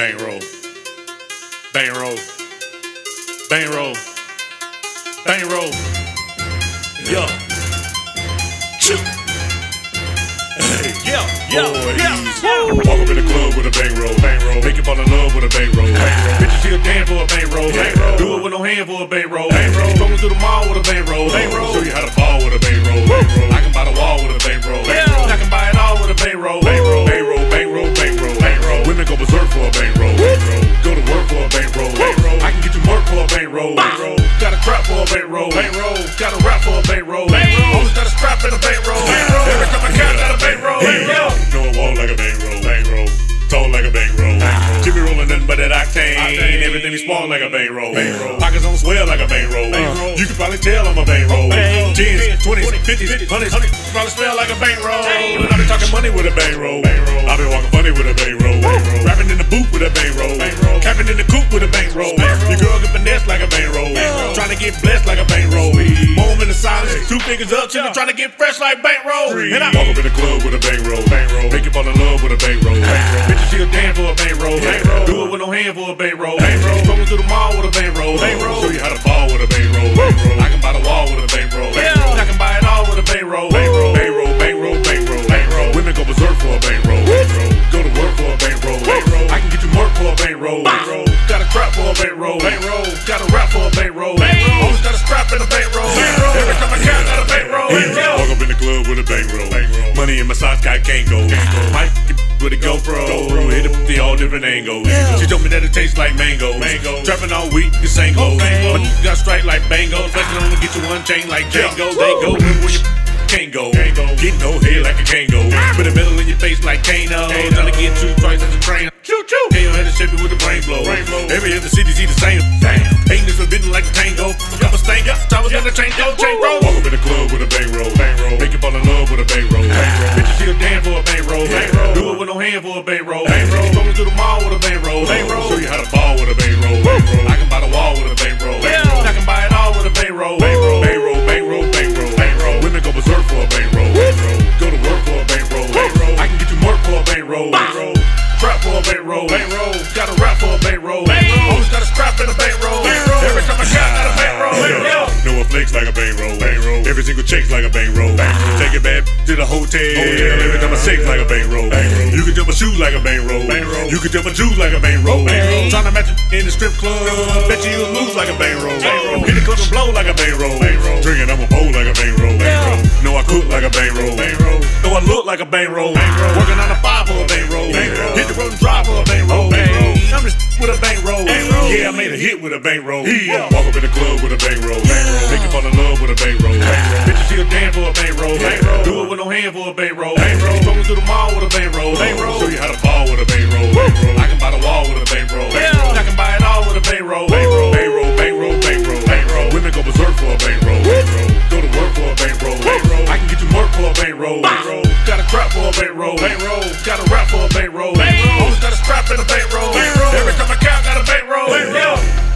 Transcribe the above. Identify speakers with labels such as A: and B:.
A: Bankroll. Bankroll. Bankroll. Bankroll. Yeah. Choo. Hey. Yeah, yeah, Boy, yeah. Walk up in the club with a bankroll. Bankroll. Make you fall in love with a bankroll. Ah. Bankroll. Bitches still dance for a bankroll. Bankroll. Do it with no hand for a bankroll. Bankroll. Going to the mall with a bankroll. Bankroll. Show you how to ball with a bankroll. Bankroll. I can buy the wall with a bankroll. Bankroll. I can bankroll. Bankroll. Got a trap for a bankroll. Bankroll. Got a rap for a bankroll. Bankroll. Always got a strap in a bankroll. Bankroll. Every time I count, got a bankroll. Bankroll. Know it walk like a bankroll. Bankroll. Tall like a bankroll. Jimmy rolling nothing but that octane. Everything be small like a bankroll. Pockets on swell like a bankroll. You can probably tell I'm a bankroll. Tens, twenties, fifties, hundreds. Probably smell like a bankroll. I be talking money with a bankroll. I be walking funny with a bankroll. Rapping in the booth with a bankroll. Capping get blessed like a bankroll. Moment of silence, two fingers up, chillin', trying to get fresh like bankroll. And I walk up in the club with a bankroll. bankroll. Make you fall in love with a bankroll. bankroll. Bitches still dance for a bankroll. bankroll. Do it with no hand for a bankroll. bankroll. Going to the mall with a bankroll. bankroll. Show you how to ball with a bankroll. I can buy the wall with a bankroll. With a GoPro. Hit it with the all different angles. She told me that it tastes like mango. Mango. Trapping all week, the same goes. But you got straight like bango. Flexing on to get you one chain like Django. They go where you can't go. Get no head like a Kango. Ah. Put a metal in your face like Kano. Trying to get two twice as a train. Choo choo. KO had to shape it with a brain blow. Every other city see the same. Damn. Ain't this forbidden like a tango. Got a stank up. Towers got a chain go. Chain roll. Walk up in the club with a bankroll. Make Do it with no hand for a bankroll. Going to the mall with a bankroll. Show you how to ball with a bankroll. I can buy the wall with a bankroll. I can buy it all with a bankroll. Bankroll, bankroll, bankroll, bankroll. Women go berserk for a bankroll. Go to work for a bankroll. I can get you work for a bankroll. Trap for a bankroll. Got a rap for a bankroll. Always got a strap in a bankroll. Every time I count, got a bankroll. No one flex like a bankroll. Every single check's like a bankroll. Take it back to the hotel. Every time I sex like a bankroll. You can jump a shoe like a bankroll. You can jump a juice like a bankroll. Trying to match it in the strip club. Bet you you'll lose like a bankroll. Hit the club and blow like a bankroll. Drinking, I'm a bowl like a bankroll. Know I cook like a bankroll. Know I look like a bankroll. Working on a five for a bankroll. Hit the road and drive for a bankroll. I'm just with a bankroll. Yeah, I made a hit with a bankroll. Walk up in the club with a bankroll. paying for a bankroll. Bankroll. Going to the mall with a bankroll. Bankroll. Show you how to ball with a bankroll. Bankroll. I can buy the wall with a bankroll. Bankroll. I can buy it all with a bankroll. Bankroll. Bankroll. Bankroll. Bankroll. Bankroll. Women go berserk for a bankroll. Go to work for a bankroll. Bankroll. I can get you work for a bankroll. Bankroll. Got a crap for a bankroll. Bankroll. Got a rap for a bankroll. Bankroll. Always got a strap in a bankroll. Bankroll. Every time I count, got a bankroll. Bankroll.